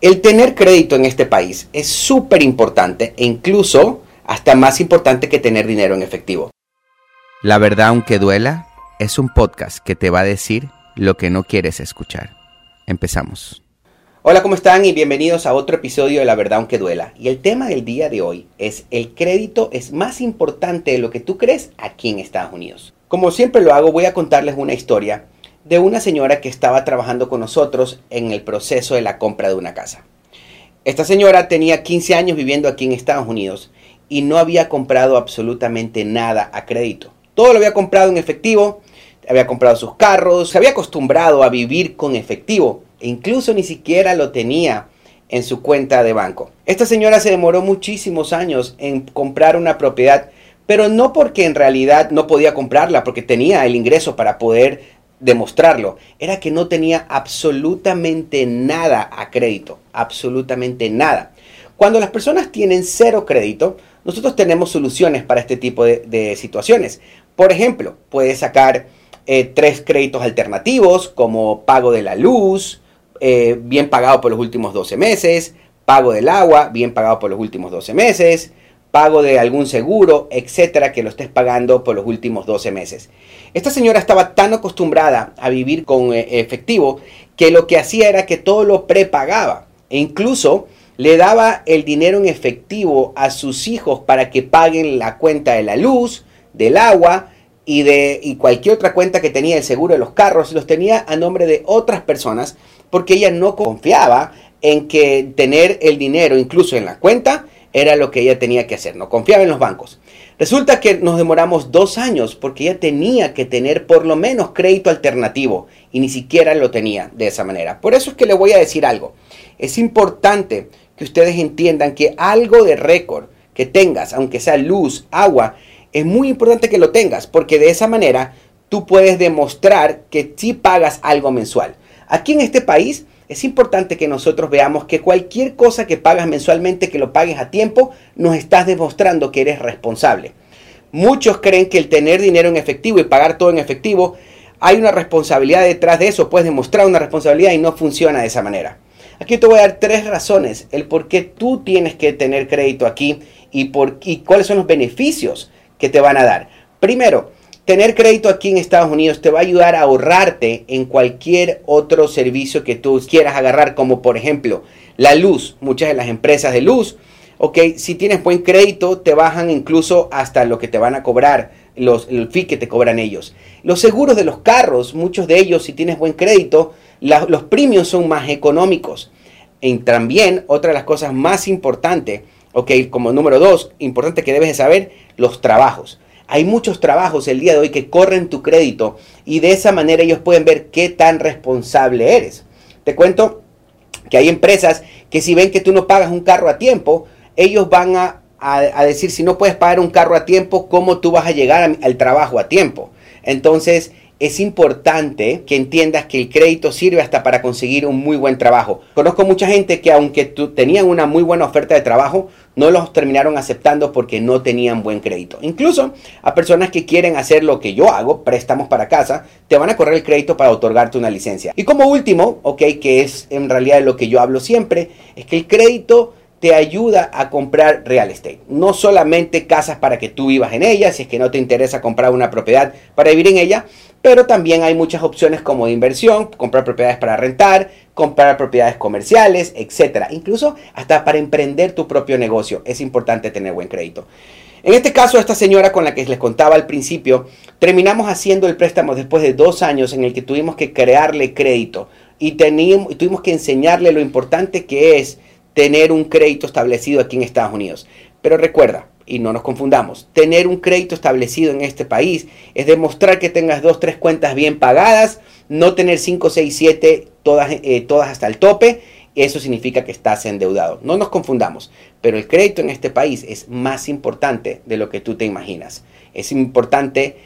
El tener crédito en este país es súper importante e incluso hasta más importante que tener dinero en efectivo. La verdad, aunque duela, es un podcast que te va a decir lo que no quieres escuchar. Empezamos. Hola, ¿cómo están? Y bienvenidos a otro episodio de La verdad, aunque duela. Y el tema del día de hoy es el crédito es más importante de lo que tú crees aquí en Estados Unidos. Como siempre lo hago, voy a contarles una historia de una señora que estaba trabajando con nosotros en el proceso de la compra de una casa. Esta señora tenía 15 años viviendo aquí en Estados Unidos y no había comprado absolutamente nada a crédito. Todo lo había comprado en efectivo, había comprado sus carros, se había acostumbrado a vivir con efectivo e incluso ni siquiera lo tenía en su cuenta de banco. Esta señora se demoró muchísimos años en comprar una propiedad, pero no porque en realidad no podía comprarla, porque tenía el ingreso para poder demostrarlo, era que no tenía absolutamente nada a crédito, absolutamente nada. Cuando las personas tienen cero crédito, nosotros tenemos soluciones para este tipo de, situaciones. Por ejemplo, puedes sacar eh, tres créditos alternativos como pago de la luz, eh, bien pagado por los últimos 12 meses, pago del agua, bien pagado por los últimos 12 meses, pago de algún seguro, etcétera, que lo estés pagando por los últimos 12 meses. Esta señora estaba tan acostumbrada a vivir con eh, efectivo que lo que hacía era que todo lo prepagaba e incluso le daba el dinero en efectivo a sus hijos para que paguen la cuenta de la luz, del agua y de y cualquier otra cuenta que tenía el seguro de los carros, los tenía a nombre de otras personas porque ella no confiaba en que tener el dinero incluso en la cuenta era lo que ella tenía que hacer, no confiaba en los bancos. Resulta que nos demoramos dos años porque ella tenía que tener por lo menos crédito alternativo y ni siquiera lo tenía de esa manera. Por eso es que le voy a decir algo. Es importante que ustedes entiendan que algo de récord que tengas, aunque sea luz, agua, es muy importante que lo tengas porque de esa manera tú puedes demostrar que sí pagas algo mensual. Aquí en este país es importante que nosotros veamos que cualquier cosa que pagas mensualmente, que lo pagues a tiempo, nos estás demostrando que eres responsable. Muchos creen que el tener dinero en efectivo y pagar todo en efectivo, hay una responsabilidad detrás de eso, puedes demostrar una responsabilidad y no funciona de esa manera. Aquí te voy a dar tres razones, el por qué tú tienes que tener crédito aquí y, por, y cuáles son los beneficios que te van a dar. Primero, Tener crédito aquí en Estados Unidos te va a ayudar a ahorrarte en cualquier otro servicio que tú quieras agarrar, como por ejemplo la luz. Muchas de las empresas de luz, ok, si tienes buen crédito, te bajan incluso hasta lo que te van a cobrar, los, el fee que te cobran ellos. Los seguros de los carros, muchos de ellos, si tienes buen crédito, los premios son más económicos. Y también, otra de las cosas más importantes, ok, como número dos, importante que debes de saber, los trabajos. Hay muchos trabajos el día de hoy que corren tu crédito y de esa manera ellos pueden ver qué tan responsable eres. Te cuento que hay empresas que si ven que tú no pagas un carro a tiempo, ellos van a, decir si no puedes pagar un carro a tiempo, ¿cómo tú vas a llegar al trabajo a tiempo? Entonces, es importante que entiendas que el crédito sirve hasta para conseguir un muy buen trabajo. Conozco mucha gente que aunque tenían una muy buena oferta de trabajo, no los terminaron aceptando porque no tenían buen crédito. Incluso a personas que quieren hacer lo que yo hago, préstamos para casa, te van a correr el crédito para otorgarte una licencia. Y como último, ok, que es en realidad lo que yo hablo siempre, es que el crédito te ayuda a comprar real estate. No solamente casas para que tú vivas en ellas, si es que no te interesa comprar una propiedad para vivir en ella, pero también hay muchas opciones como de inversión, comprar propiedades para rentar, comprar propiedades comerciales, etc. Incluso hasta para emprender tu propio negocio es importante tener buen crédito. En este caso, esta señora con la que les contaba al principio, terminamos haciendo el préstamo después de dos años en el que tuvimos que crearle crédito y tuvimos que enseñarle lo importante que es tener un crédito establecido aquí en Estados Unidos. Pero recuerda, y no nos confundamos, tener un crédito establecido en este país es demostrar que tengas dos, tres cuentas bien pagadas, no tener 5, 6, 7 todas, eh, todas hasta el tope. Eso significa que estás endeudado. No nos confundamos, pero el crédito en este país es más importante de lo que tú te imaginas. Es importante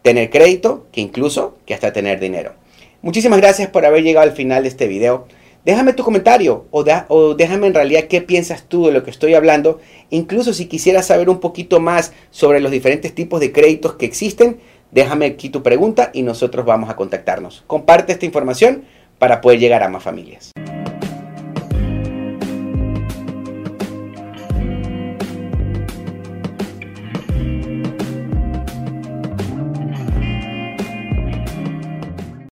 tener crédito que incluso que hasta tener dinero. Muchísimas gracias por haber llegado al final de este video. Déjame tu comentario o, déjame en realidad qué piensas tú de lo que estoy hablando. Incluso si quisieras saber un poquito más sobre los diferentes tipos de créditos que existen, déjame aquí tu pregunta y nosotros vamos a contactarnos. Comparte esta información para poder llegar a más familias.